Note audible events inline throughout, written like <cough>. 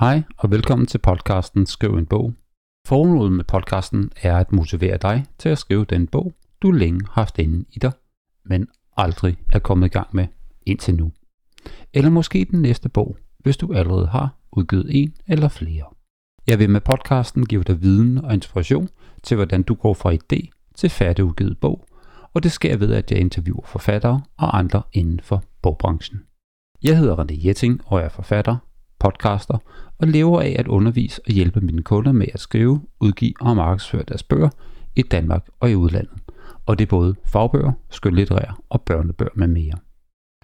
Hej og velkommen til podcasten Skriv en bog. Formålet med podcasten er at motivere dig til at skrive den bog, du længe har haft inde i dig, men aldrig er kommet i gang med indtil nu. Eller måske den næste bog, hvis du allerede har udgivet en eller flere. Jeg vil med podcasten give dig viden og inspiration til, hvordan du går fra idé til færdigudgivet bog, og det sker ved, at jeg interviewer forfattere og andre inden for bogbranchen. Jeg hedder René Jetting og er forfatter, podcaster og lever af at undervise og hjælpe mine kunder med at skrive, udgive og markedsføre deres bøger i Danmark og i udlandet. Og det er både fagbøger, skønlitterære og børnebøger med mere.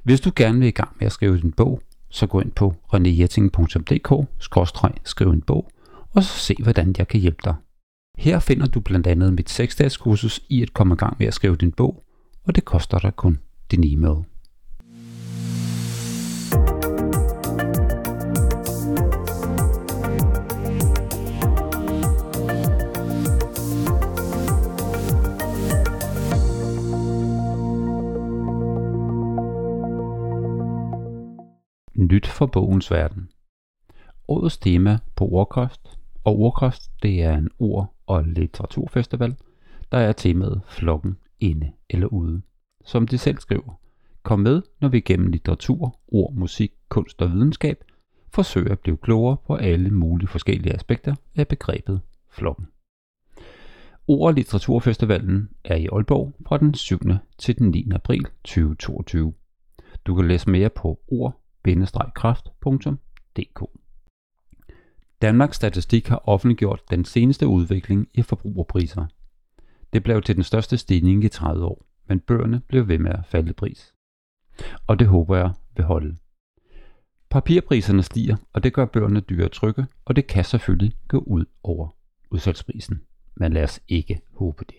Hvis du gerne vil i gang med at skrive din bog, så gå ind på renéjetting.dk-skriv en bog, og så se hvordan jeg kan hjælpe dig. Her finder du blandt andet mit 6-dages kursus i at komme i gang med at skrive din bog, og det koster dig kun din e-mail. Nyt for bogens verden. Årets tema på Ordkost, og Ordkost det er en ord- og litteraturfestival, der er temaet flokken inde eller ude. Som de selv skriver, kom med, når vi gennem litteratur, ord, musik, kunst og videnskab forsøger at blive klogere på alle mulige forskellige aspekter af begrebet flokken. Ord- og litteraturfestivalen er i Aalborg fra den 7. til den 9. april 2022. Du kan læse mere på ord kraft.dk. Danmarks Statistik har offentliggjort den seneste udvikling i forbrugerpriser. Det blev til den største stigning i 30 år, men bøgerne blev ved med at falde i pris. Og det håber jeg vil holde. Papirpriserne stiger, og det gør bøgerne dyre at trykke, og det kan selvfølgelig gå ud over udsalgsprisen. Men lad os ikke håbe det.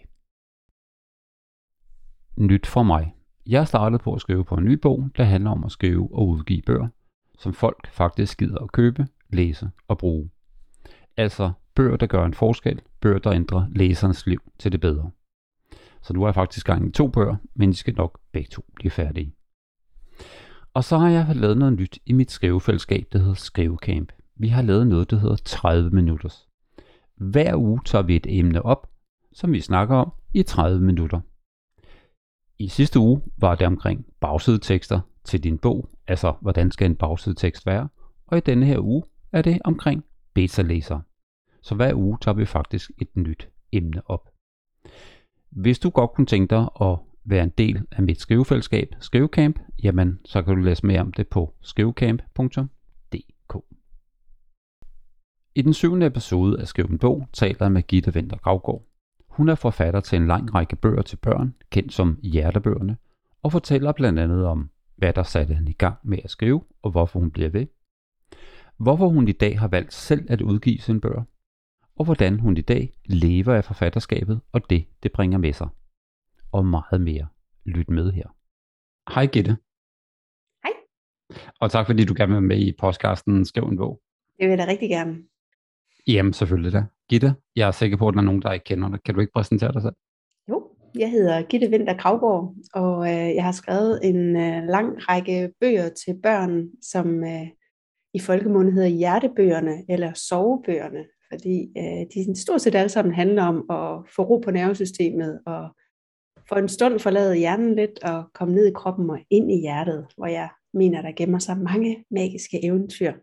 Nyt for mig. Jeg startede på at skrive på en ny bog, der handler om at skrive og udgive bøger, som folk faktisk gider at købe, læse og bruge. Altså bøger, der gør en forskel, bøger, der ændrer læserens liv til det bedre. Så nu er jeg faktisk gang i to bøger, men de skal nok begge to blive færdige. Og så har jeg lavet noget nyt i mit skrivefællesskab, der hedder Skrivecamp. Vi har lavet noget, der hedder 30 minutter. Hver uge tager vi et emne op, som vi snakker om i 30 minutter. I sidste uge var det omkring bagsidetekster til din bog, altså hvordan skal en bagsidetekst være, og i denne her uge er det omkring beta-læsere. Så hver uge tager vi faktisk et nyt emne op. Hvis du godt kunne tænke dig at være en del af mit skrivefællesskab, Skrivecamp, jamen så kan du læse mere om det på skrivecamp.dk. I den syvende episode af Skriv en bog taler jeg med Gitte Venter Gravgaard. Hun er forfatter til en lang række bøger til børn, kendt som hjertebøgerne, og fortæller blandt andet om, hvad der satte hende i gang med at skrive, og hvorfor hun bliver ved. Hvorfor hun i dag har valgt selv at udgive sin bøger, og hvordan hun i dag lever af forfatterskabet og det, det bringer med sig. Og meget mere. Lyt med her. Hej Gitte. Hej. Og tak fordi du gerne vil være med i podcasten Skriv en bog. Det vil jeg da rigtig gerne. Jamen selvfølgelig da. Gitte, jeg er sikker på, at der er nogen, der ikke kender dig. Kan du ikke præsentere dig selv? Jo, jeg hedder Gitte Vinter Kravgaard, og øh, jeg har skrevet en øh, lang række bøger til børn, som øh, i folkemunde hedder hjertebøgerne eller sovebøgerne, fordi øh, de stort set alle sammen handler om at få ro på nervesystemet og for en stund forlade hjernen lidt og komme ned i kroppen og ind i hjertet, hvor jeg mener, der gemmer sig mange magiske eventyr,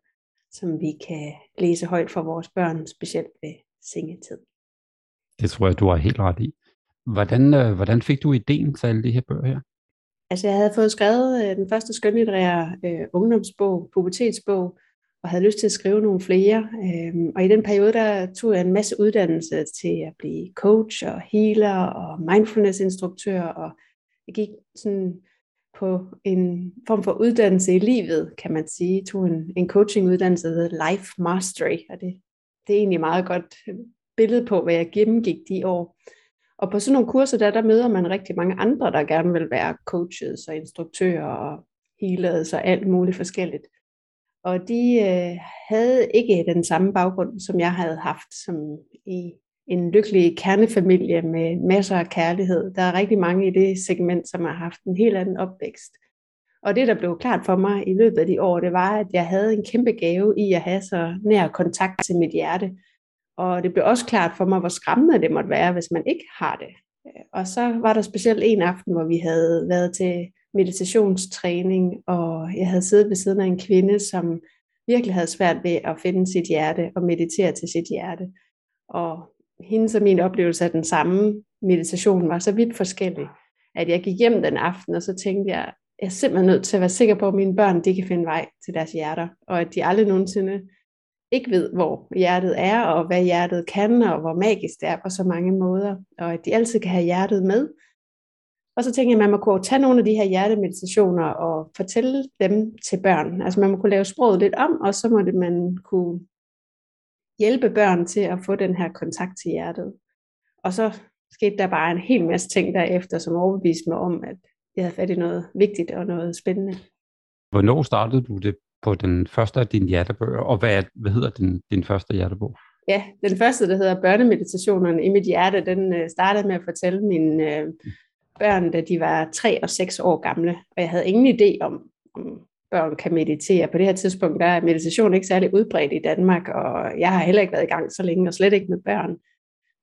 som vi kan læse højt for vores børn, specielt ved sengetid. Det tror jeg, du har helt ret i. Hvordan, øh, hvordan fik du ideen til alle de her bøger her? Altså jeg havde fået skrevet øh, den første skønlitterære øh, ungdomsbog, pubertetsbog, og havde lyst til at skrive nogle flere. Øhm, og i den periode, der tog jeg en masse uddannelse til at blive coach og healer og mindfulness-instruktør, og jeg gik sådan på en form for uddannelse i livet, kan man sige. Jeg tog en, en coaching-uddannelse, der hedder Life Mastery, og det, det er egentlig meget godt øh, billede på, hvad jeg gennemgik de år. Og på sådan nogle kurser, der, der møder man rigtig mange andre, der gerne vil være coaches og instruktører og healers og alt muligt forskelligt. Og de øh, havde ikke den samme baggrund, som jeg havde haft som i en lykkelig kernefamilie med masser af kærlighed. Der er rigtig mange i det segment, som har haft en helt anden opvækst. Og det, der blev klart for mig i løbet af de år, det var, at jeg havde en kæmpe gave i at have så nær kontakt til mit hjerte. Og det blev også klart for mig, hvor skræmmende det måtte være, hvis man ikke har det. Og så var der specielt en aften, hvor vi havde været til meditationstræning, og jeg havde siddet ved siden af en kvinde, som virkelig havde svært ved at finde sit hjerte og meditere til sit hjerte. Og hendes og min oplevelse af den samme meditation var så vidt forskellig, at jeg gik hjem den aften, og så tænkte jeg, jeg er simpelthen nødt til at være sikker på, at mine børn de kan finde vej til deres hjerter, og at de aldrig nogensinde ikke ved, hvor hjertet er, og hvad hjertet kan, og hvor magisk det er på så mange måder, og at de altid kan have hjertet med. Og så tænker jeg, at man må kunne tage nogle af de her hjertemeditationer og fortælle dem til børn. Altså man må kunne lave sproget lidt om, og så må det, man kunne hjælpe børn til at få den her kontakt til hjertet. Og så skete der bare en hel masse ting derefter, som overbeviste mig om, at jeg havde fat i noget vigtigt og noget spændende. Hvornår startede du det på den første af dine hjertebøger, og hvad, hvad hedder din, din første hjertebog? Ja, den første, der hedder Børnemeditationerne i mit hjerte, den øh, startede med at fortælle mine øh, børn, da de var 3 og 6 år gamle, og jeg havde ingen idé om, om børn kan meditere. På det her tidspunkt der er meditation ikke særlig udbredt i Danmark, og jeg har heller ikke været i gang så længe, og slet ikke med børn.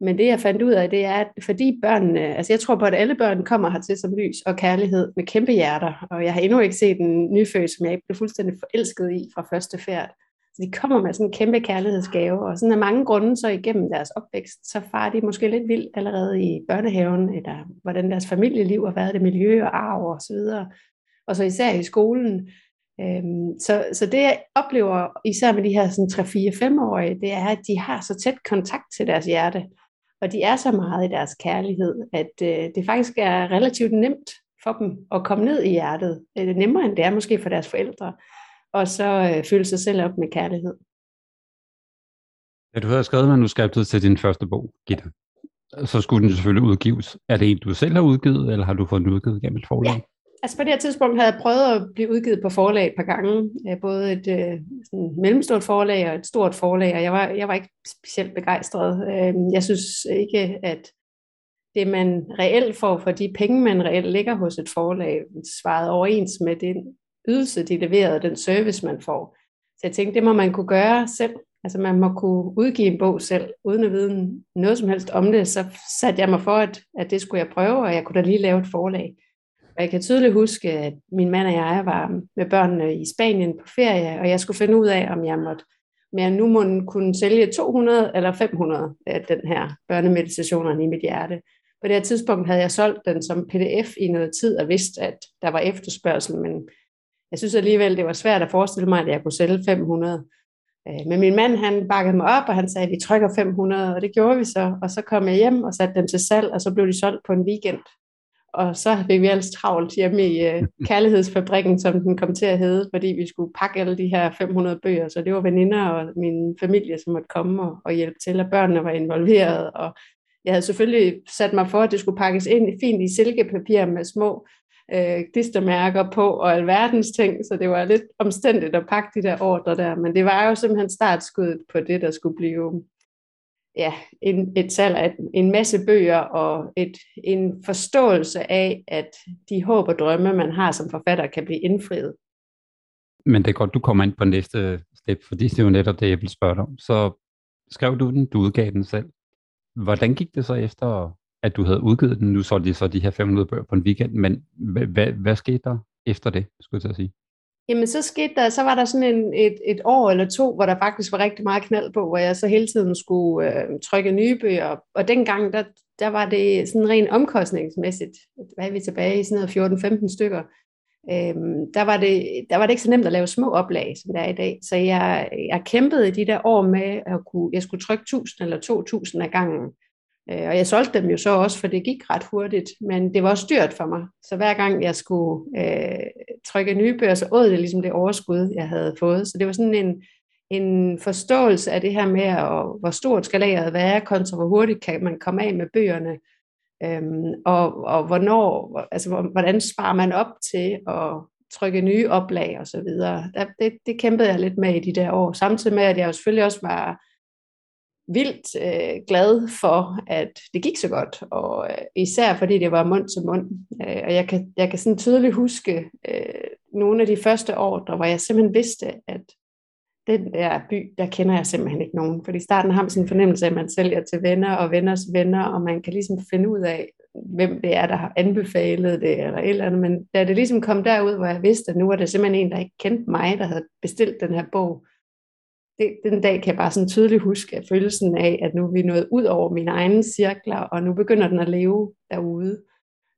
Men det jeg fandt ud af, det er, at fordi børnene, altså jeg tror på, at alle børn kommer hertil som lys og kærlighed med kæmpe hjerter, og jeg har endnu ikke set en nyfødt, som jeg ikke blev fuldstændig forelsket i fra første færd. Så de kommer med sådan en kæmpe kærlighedsgave, og sådan af mange grunde så igennem deres opvækst, så far de måske lidt vildt allerede i børnehaven, eller hvordan deres familieliv har været, det miljø og arv og så videre. Og så især i skolen. Øhm, så, så det jeg oplever, især med de her sådan 3-4-5-årige, det er, at de har så tæt kontakt til deres hjerte, og de er så meget i deres kærlighed, at øh, det faktisk er relativt nemt for dem at komme ned i hjertet. Det er nemmere, end det er måske for deres forældre og så øh, fylde sig selv op med kærlighed. Ja, du havde skrevet manuskriptet til din første bog, Gitte. Så skulle den selvfølgelig udgives. Er det en, du selv har udgivet, eller har du fået den udgivet gennem et forlag? Ja. Altså på det her tidspunkt havde jeg prøvet at blive udgivet på forlag et par gange. Øh, både et øh, sådan mellemstort forlag og et stort forlag, og jeg var, jeg var ikke specielt begejstret. Øh, jeg synes ikke, at det man reelt får for de penge, man reelt ligger hos et forlag, svarede overens med den ydelse, de leverede, den service, man får. Så jeg tænkte, det må man kunne gøre selv. Altså man må kunne udgive en bog selv, uden at vide noget som helst om det. Så satte jeg mig for, at, at det skulle jeg prøve, og jeg kunne da lige lave et forlag. Og jeg kan tydeligt huske, at min mand og jeg var med børnene i Spanien på ferie, og jeg skulle finde ud af, om jeg måtte men jeg nu må kunne sælge 200 eller 500 af den her børnemeditationerne i mit hjerte. På det her tidspunkt havde jeg solgt den som pdf i noget tid og vidste, at der var efterspørgsel, men jeg synes alligevel, det var svært at forestille mig, at jeg kunne sælge 500. Øh, men min mand, han bakkede mig op, og han sagde, at vi trykker 500, og det gjorde vi så. Og så kom jeg hjem og satte dem til salg, og så blev de solgt på en weekend. Og så fik vi altså travlt hjemme i uh, <laughs> kærlighedsfabrikken, som den kom til at hedde, fordi vi skulle pakke alle de her 500 bøger. Så det var veninder og min familie, som måtte komme og, og hjælpe til, og børnene var involveret. Og jeg havde selvfølgelig sat mig for, at det skulle pakkes ind fint i silkepapir med små øh, klistermærker på og alverdens ting, så det var lidt omstændigt at pakke de der ordre der, men det var jo simpelthen startskuddet på det, der skulle blive ja, en, et salg af en masse bøger og et, en forståelse af, at de håb og drømme, man har som forfatter, kan blive indfriet. Men det er godt, du kommer ind på næste step, fordi det er jo netop det, jeg vil spørge dig om. Så skrev du den, du udgav den selv. Hvordan gik det så efter at du havde udgivet den. Nu så de så de her 500 bøger på en weekend, men hvad, hvad, hvad skete der efter det, skulle jeg sige? Jamen så skete der, så var der sådan en, et, et år eller to, hvor der faktisk var rigtig meget knald på, hvor jeg så hele tiden skulle øh, trykke nye bøger. Og dengang, der, der var det sådan rent omkostningsmæssigt, hvad er vi tilbage i sådan noget 14-15 stykker, øhm, der, var det, der var det ikke så nemt at lave små oplag, som det er i dag. Så jeg, jeg kæmpede i de der år med, at kunne, jeg skulle trykke 1000 eller 2000 af gangen. Øh, og jeg solgte dem jo så også, for det gik ret hurtigt, men det var også dyrt for mig. Så hver gang jeg skulle øh, trykke nye bøger, så åd det ligesom det overskud, jeg havde fået. Så det var sådan en, en forståelse af det her med, og hvor stort skal lageret være, kontra hvor hurtigt kan man komme af med bøgerne, øhm, og, og hvornår, altså hvordan sparer man op til at trykke nye oplag og så videre. Det, det kæmpede jeg lidt med i de der år, samtidig med, at jeg jo selvfølgelig også var vildt øh, glad for, at det gik så godt, og øh, især fordi det var mund til mund. Øh, og jeg kan, jeg kan sådan tydeligt huske øh, nogle af de første år, der hvor jeg simpelthen vidste, at den der by, der kender jeg simpelthen ikke nogen. Fordi i starten har man sådan en fornemmelse af, at man sælger til venner og venners venner, og man kan ligesom finde ud af, hvem det er, der har anbefalet det, eller et eller andet. Men da det ligesom kom derud, hvor jeg vidste, at nu var det simpelthen en, der ikke kendte mig, der havde bestilt den her bog, det, den dag kan jeg bare sådan tydeligt huske at følelsen af, at nu er vi nået ud over mine egne cirkler, og nu begynder den at leve derude.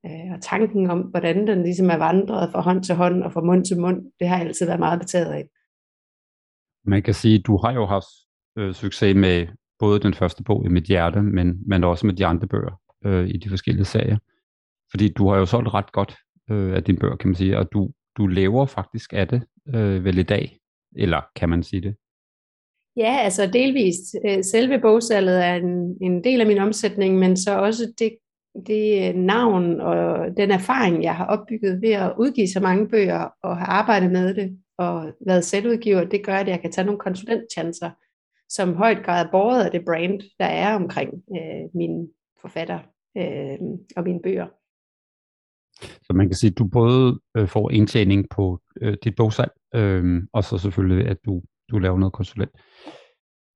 Øh, og tanken om, hvordan den ligesom er vandret fra hånd til hånd og fra mund til mund, det har jeg altid været meget betaget af. Man kan sige, at du har jo haft øh, succes med både den første bog i mit hjerte, men, men også med de andre bøger øh, i de forskellige sager. Fordi du har jo solgt ret godt øh, af dine bøger, kan man sige, og du, du lever faktisk af det øh, vel i dag, eller kan man sige det? Ja, altså delvist. Øh, selve bogsalget er en, en del af min omsætning, men så også det, det øh, navn og den erfaring, jeg har opbygget ved at udgive så mange bøger og have arbejdet med det og været selvudgiver, det gør, at jeg kan tage nogle konsulentchancer, som højt grad er båret af det brand, der er omkring øh, mine forfatter øh, og mine bøger. Så man kan sige, at du både øh, får indtjening på øh, dit bogsalg, øh, og så selvfølgelig, at du, du laver noget konsulent.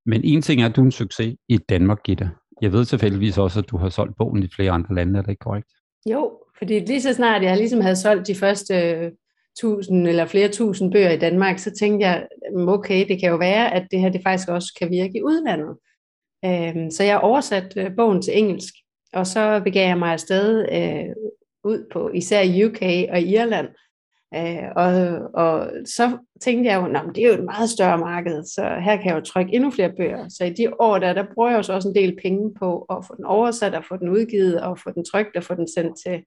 Men en ting er, at du er en succes i Danmark, Gitte. Jeg ved tilfældigvis også, at du har solgt bogen i flere andre lande, er det ikke korrekt? Jo, fordi lige så snart jeg ligesom havde solgt de første øh, tusind eller flere tusind bøger i Danmark, så tænkte jeg, mm, okay, det kan jo være, at det her det faktisk også kan virke i udlandet. Øhm, så jeg oversatte øh, bogen til engelsk, og så begav jeg mig afsted øh, ud på især UK og Irland, Øh, og, og så tænkte jeg jo, det er jo et meget større marked, så her kan jeg jo trykke endnu flere bøger. Så i de år der, der bruger jeg jo så også en del penge på at få den oversat og få den udgivet og få den trykt og få den sendt til,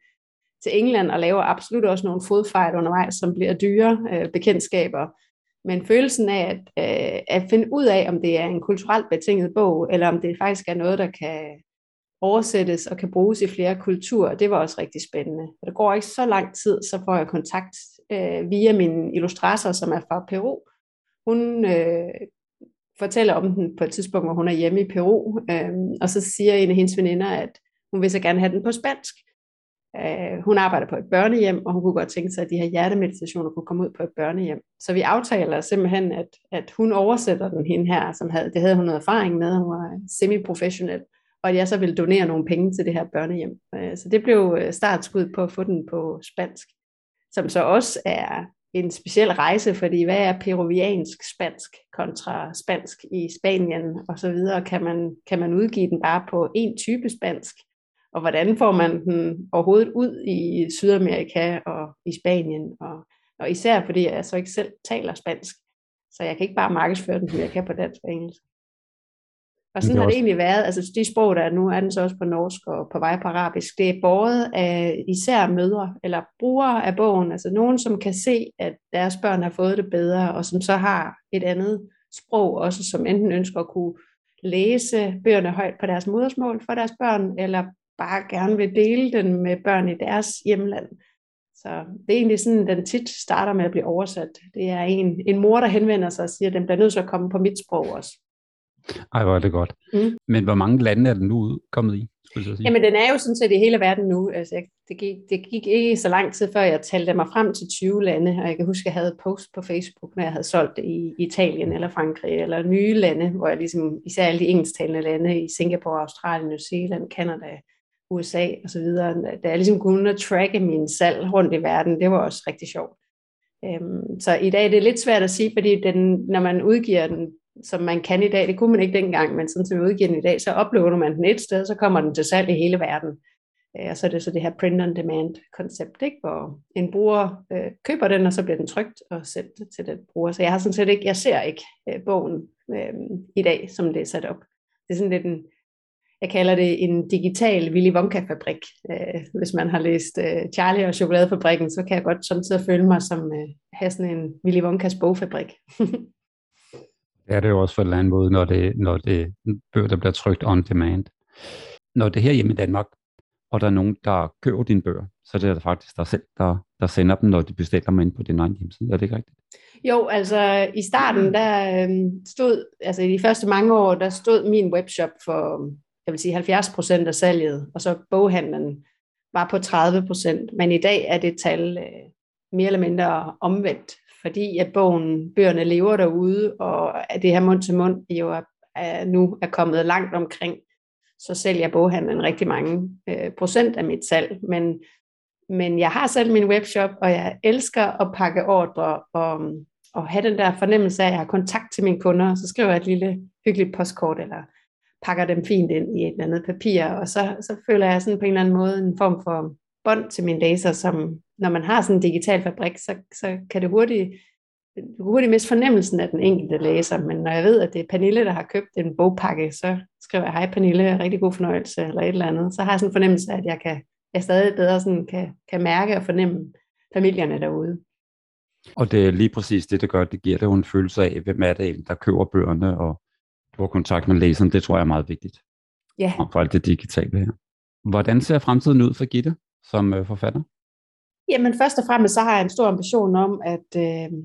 til England og laver absolut også nogle fodfejl undervejs, som bliver dyre øh, bekendtskaber. Men følelsen af at, øh, at finde ud af, om det er en kulturelt betinget bog, eller om det faktisk er noget, der kan oversættes og kan bruges i flere kulturer, det var også rigtig spændende. Og der går ikke så lang tid, så får jeg kontakt øh, via min illustrator, som er fra Peru. Hun øh, fortæller om den på et tidspunkt, hvor hun er hjemme i Peru, øh, og så siger en af hendes veninder, at hun vil så gerne have den på spansk. Øh, hun arbejder på et børnehjem, og hun kunne godt tænke sig, at de her hjertemeditationer kunne komme ud på et børnehjem. Så vi aftaler simpelthen, at, at hun oversætter den hende her, som havde, det havde hun noget erfaring med, hun var semi-professionel, og at jeg så ville donere nogle penge til det her børnehjem. Øh, så det blev øh, startskud på at få den på spansk, som så også er en speciel rejse, fordi hvad er peruviansk spansk kontra spansk i Spanien og så videre, kan man, kan man udgive den bare på en type spansk, og hvordan får man den overhovedet ud i Sydamerika og i Spanien, og, og især fordi jeg så ikke selv taler spansk, så jeg kan ikke bare markedsføre den, som jeg kan på dansk og engelsk. Og sådan det har det egentlig været, altså de sprog, der er nu, er den så også på norsk og på vej på arabisk. Det er båret af især mødre eller brugere af bogen, altså nogen, som kan se, at deres børn har fået det bedre, og som så har et andet sprog også, som enten ønsker at kunne læse bøgerne højt på deres modersmål for deres børn, eller bare gerne vil dele den med børn i deres hjemland. Så det er egentlig sådan, den tit starter med at blive oversat. Det er en, en mor, der henvender sig og siger, at den bliver nødt til at komme på mit sprog også. Ej, hvor er det godt. Mm. Men hvor mange lande er den nu kommet i? Skulle jeg sige? Jamen, den er jo sådan set i hele verden nu. Altså, jeg, det, gik, det gik ikke så lang tid, før jeg talte mig frem til 20 lande, og jeg kan huske, at jeg havde et post på Facebook, når jeg havde solgt det i Italien eller Frankrig, eller nye lande, hvor jeg ligesom, især alle de engelsktalende lande, i Singapore, Australien, New Zealand, Canada, USA og så videre, da jeg ligesom kunne tracke min salg rundt i verden, det var også rigtig sjovt. Øhm, så i dag er det lidt svært at sige, fordi den, når man udgiver den som man kan i dag. Det kunne man ikke dengang, men sådan som vi udgiver den i dag, så uploader man den et sted, så kommer den til salg i hele verden. Øh, og så er det så det her print-on-demand-koncept, ikke? hvor en bruger øh, køber den, og så bliver den trygt og sendt til den bruger. Så jeg har sådan set ikke, jeg ser ikke øh, bogen øh, i dag, som det er sat op. Det er sådan lidt en, jeg kalder det en digital Willy Wonka-fabrik. Øh, hvis man har læst øh, Charlie og Chokoladefabrikken, så kan jeg godt samtidig føle mig som øh, have sådan en Willy Wonkas bogfabrik. <laughs> Det er det jo også for en eller måde, når det, når det bøger, der bliver trykt on demand. Når det her hjemme i Danmark, og der er nogen, der køber dine bøger, så det er det faktisk dig selv, der, der sender dem, når de bestiller dem ind på din egen hjemmeside. Er det ikke rigtigt? Jo, altså i starten, der øhm, stod, altså i de første mange år, der stod min webshop for, jeg vil sige 70 procent af salget, og så boghandlen var på 30 procent. Men i dag er det tal øh, mere eller mindre omvendt, fordi at bogen, bøgerne lever derude, og at det her mund til mund jo er, er, nu er kommet langt omkring, så sælger boghandlen rigtig mange øh, procent af mit salg, men, men jeg har selv min webshop, og jeg elsker at pakke ordre og, og have den der fornemmelse af, at jeg har kontakt til mine kunder, så skriver jeg et lille hyggeligt postkort, eller pakker dem fint ind i et eller andet papir, og så, så føler jeg sådan på en eller anden måde en form for bånd til min læser, som når man har sådan en digital fabrik, så, så kan det hurtigt, du kan hurtigt miste fornemmelsen af den enkelte læser, men når jeg ved, at det er Pernille, der har købt en bogpakke, så skriver jeg, hej Pernille, rigtig god fornøjelse, eller et eller andet, så har jeg sådan en fornemmelse af, at jeg, kan, jeg stadig bedre sådan kan, kan mærke og fornemme familierne derude. Og det er lige præcis det, der gør, at det giver dig en følelse af, hvem er det der køber bøgerne, og du har kontakt med læseren, det tror jeg er meget vigtigt. Ja. Og for alt det digitale her. Hvordan ser fremtiden ud for Gitte som øh, forfatter? Jamen først og fremmest så har jeg en stor ambition om at, øh,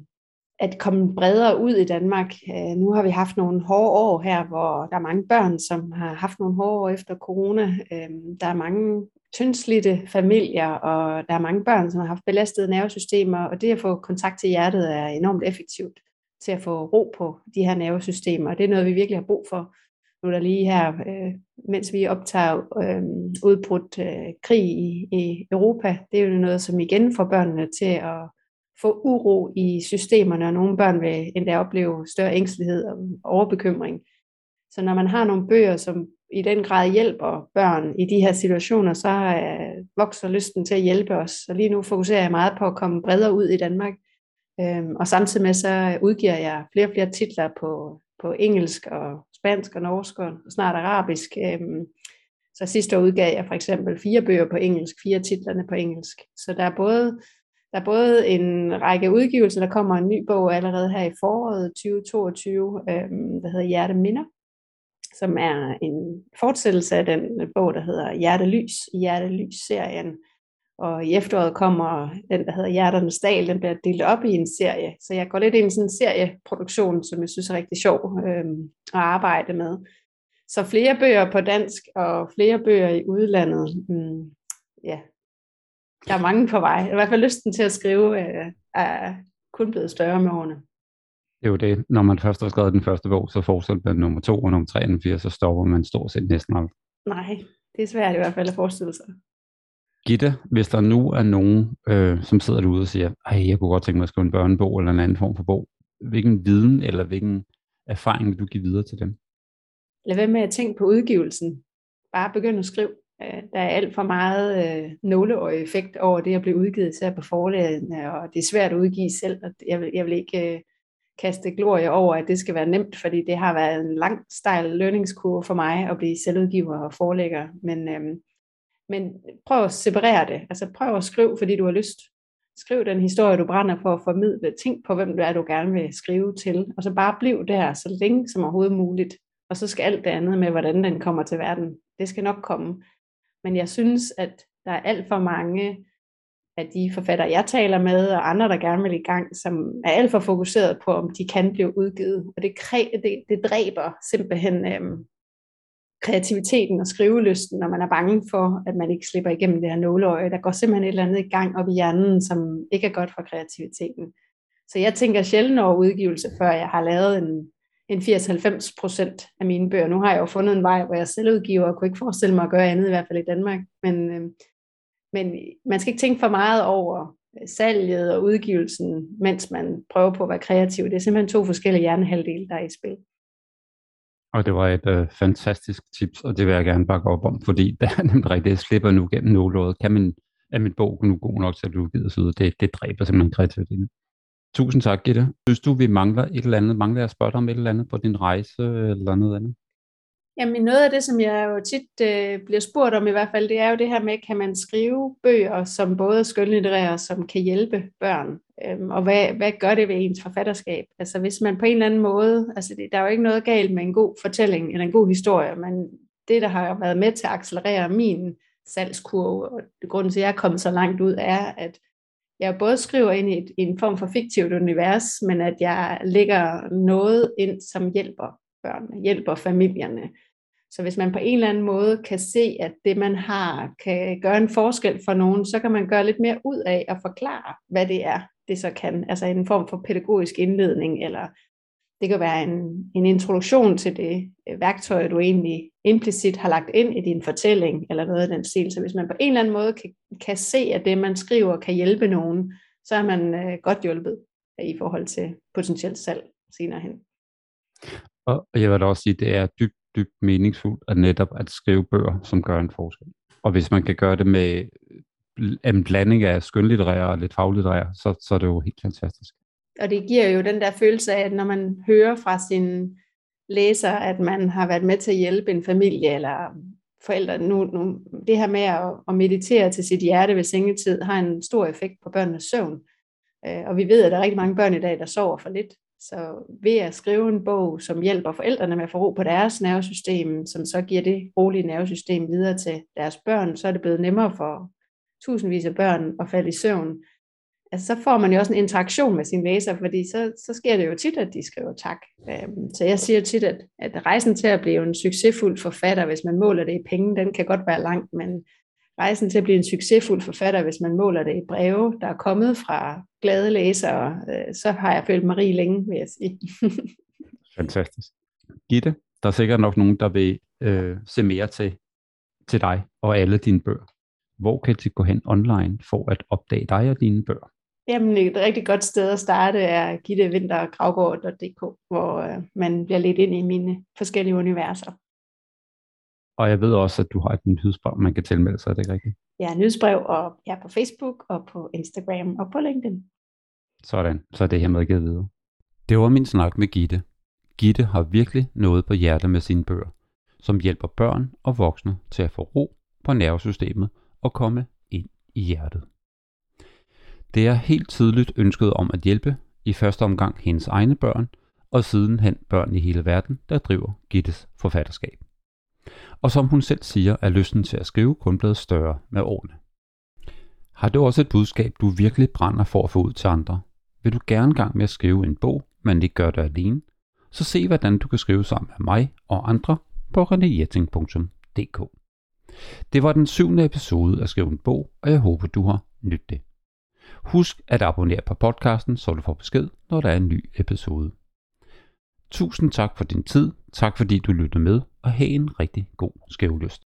at komme bredere ud i Danmark. Øh, nu har vi haft nogle hårde år her, hvor der er mange børn, som har haft nogle hårde år efter corona. Øh, der er mange tyndslidte familier, og der er mange børn, som har haft belastede nervesystemer, og det at få kontakt til hjertet er enormt effektivt til at få ro på de her nervesystemer, og det er noget, vi virkelig har brug for. Nu der lige her, øh, mens vi optager øh, udbrudt øh, krig i, i Europa, det er jo noget, som igen får børnene til at få uro i systemerne, og nogle børn vil endda opleve større ængstelighed og overbekymring. Så når man har nogle bøger, som i den grad hjælper børn i de her situationer, så øh, vokser lysten til at hjælpe os. Så lige nu fokuserer jeg meget på at komme bredere ud i Danmark. Øhm, og samtidig med så udgiver jeg flere og flere titler på, på engelsk og spansk og norsk og snart arabisk. Øhm, så sidste år udgav jeg for eksempel fire bøger på engelsk, fire titlerne på engelsk. Så der er både der er både en række udgivelser, der kommer en ny bog allerede her i foråret 2022, øhm, der hedder Hjerte Minder, som er en fortsættelse af den bog, der hedder Hjertelys, Hjertelys-serien. Og i efteråret kommer den, der hedder Hjerternes Dal, den bliver delt op i en serie. Så jeg går lidt ind i sådan en serieproduktion, som jeg synes er rigtig sjov øh, at arbejde med. Så flere bøger på dansk og flere bøger i udlandet. Mm, ja, der er mange på vej. I hvert fald lysten til at skrive øh, er kun blevet større med årene. Det er jo det. Når man først har skrevet den første bog, så fortsætter man nummer to og nummer tre og nummer fire, så stopper man stort set næsten alt. Nej, det er svært i hvert fald at forestille sig. Gitte, hvis der nu er nogen, øh, som sidder derude og siger, ej, jeg kunne godt tænke mig at skrive en børnebog eller en anden form for bog, hvilken viden eller hvilken erfaring vil du give videre til dem? Lad være med at tænke på udgivelsen. Bare begynd at skrive. Øh, der er alt for meget øh, nåleøje-effekt over det at blive udgivet, især på forlagene, og det er svært at udgive selv, og jeg vil, jeg vil ikke øh, kaste glorie over, at det skal være nemt, fordi det har været en lang stejl lønningskurve for mig at blive selvudgiver og forlægger, men, øh, men prøv at separere det, altså prøv at skrive, fordi du har lyst. Skriv den historie, du brænder for at formidle. Tænk på, hvem du er, du gerne vil skrive til, og så bare bliv der så længe som overhovedet muligt. Og så skal alt det andet med, hvordan den kommer til verden, det skal nok komme. Men jeg synes, at der er alt for mange af de forfattere, jeg taler med, og andre, der gerne vil i gang, som er alt for fokuseret på, om de kan blive udgivet. Og det, det, det dræber simpelthen øhm, kreativiteten og skrivelysten, når man er bange for, at man ikke slipper igennem det her nåleøje. Der går simpelthen et eller andet i gang op i hjernen, som ikke er godt for kreativiteten. Så jeg tænker sjældent over udgivelse, før jeg har lavet en, en 80-90 procent af mine bøger. Nu har jeg jo fundet en vej, hvor jeg selv udgiver, og kunne ikke forestille mig at gøre andet, i hvert fald i Danmark. Men, øh, men man skal ikke tænke for meget over øh, salget og udgivelsen, mens man prøver på at være kreativ. Det er simpelthen to forskellige hjernehalvdele, der er i spil. Og det var et øh, fantastisk tips, og det vil jeg gerne bakke op om, fordi <laughs> der er nemlig rigtigt, jeg slipper nu gennem nålåret. Kan min, er min bog nu god nok til at blive givet ud? det, det dræber simpelthen kreativiteten. Tusind tak, Gitte. Synes du, vi mangler et eller andet? Mangler jeg at spørge dig om et eller andet på din rejse eller noget andet? Jamen noget af det, som jeg jo tit øh, bliver spurgt om i hvert fald, det er jo det her med, kan man skrive bøger, som både er skønlitterære, som kan hjælpe børn? Øhm, og hvad, hvad gør det ved ens forfatterskab? Altså hvis man på en eller anden måde, altså det, der er jo ikke noget galt med en god fortælling eller en god historie, men det, der har været med til at accelerere min salgskurve, og det grunden til, at jeg er kommet så langt ud, er, at jeg både skriver ind i, et, i en form for fiktivt univers, men at jeg lægger noget ind, som hjælper børnene, hjælper familierne. Så hvis man på en eller anden måde kan se, at det man har kan gøre en forskel for nogen, så kan man gøre lidt mere ud af at forklare, hvad det er, det så kan. Altså en form for pædagogisk indledning, eller det kan være en, en introduktion til det øh, værktøj, du egentlig implicit har lagt ind i din fortælling, eller noget af den stil. Så hvis man på en eller anden måde kan, kan se, at det, man skriver, kan hjælpe nogen, så er man øh, godt hjulpet øh, i forhold til potentielt salg senere hen. Og jeg vil da også sige, at det er dybt, dybt meningsfuldt at netop at skrive bøger, som gør en forskel. Og hvis man kan gøre det med en blanding af skønlitterære og lidt faglitterære, så, så er det jo helt fantastisk. Og det giver jo den der følelse af, at når man hører fra sin læser, at man har været med til at hjælpe en familie eller forældre. Nu, nu, det her med at, at meditere til sit hjerte ved sengetid har en stor effekt på børnenes søvn. Øh, og vi ved, at der er rigtig mange børn i dag, der sover for lidt. Så ved at skrive en bog, som hjælper forældrene med at få ro på deres nervesystem, som så giver det rolige nervesystem videre til deres børn, så er det blevet nemmere for tusindvis af børn og falde i søvn. Altså, så får man jo også en interaktion med sin læser, fordi så, så sker det jo tit, at de skriver tak. Øhm, så jeg siger tit, at, at rejsen til at blive en succesfuld forfatter, hvis man måler det i penge, den kan godt være lang, men rejsen til at blive en succesfuld forfatter, hvis man måler det i breve, der er kommet fra glade læsere, øh, så har jeg følt mig rig længe, vil jeg sige. <laughs> Fantastisk. Gitte, der er sikkert nok nogen, der vil øh, se mere til, til dig og alle dine bøger. Hvor kan de gå hen online for at opdage dig og dine bøger? Jamen, et rigtig godt sted at starte er gittevintergravgaard.dk, hvor øh, man bliver lidt ind i mine forskellige universer. Og jeg ved også, at du har et nyhedsbrev, man kan tilmelde sig, er det rigtigt? Ja, nyhedsbrev og ja, på Facebook og på Instagram og på LinkedIn. Sådan, så er det hermed givet videre. Det var min snak med Gitte. Gitte har virkelig noget på hjertet med sine bøger, som hjælper børn og voksne til at få ro på nervesystemet og komme ind i hjertet. Det er helt tydeligt ønsket om at hjælpe, i første omgang hendes egne børn, og sidenhen børn i hele verden, der driver Gittes forfatterskab. Og som hun selv siger, er lysten til at skrive kun blevet større med årene. Har du også et budskab, du virkelig brænder for at få ud til andre? Vil du gerne gang med at skrive en bog, men ikke gør det alene? Så se hvordan du kan skrive sammen med mig og andre på renéjetting.dk. Det var den syvende episode af Skriv en bog, og jeg håber du har nydt det. Husk at abonnere på podcasten, så du får besked, når der er en ny episode. Tusind tak for din tid, tak fordi du lyttede med, og have en rigtig god skævlyst.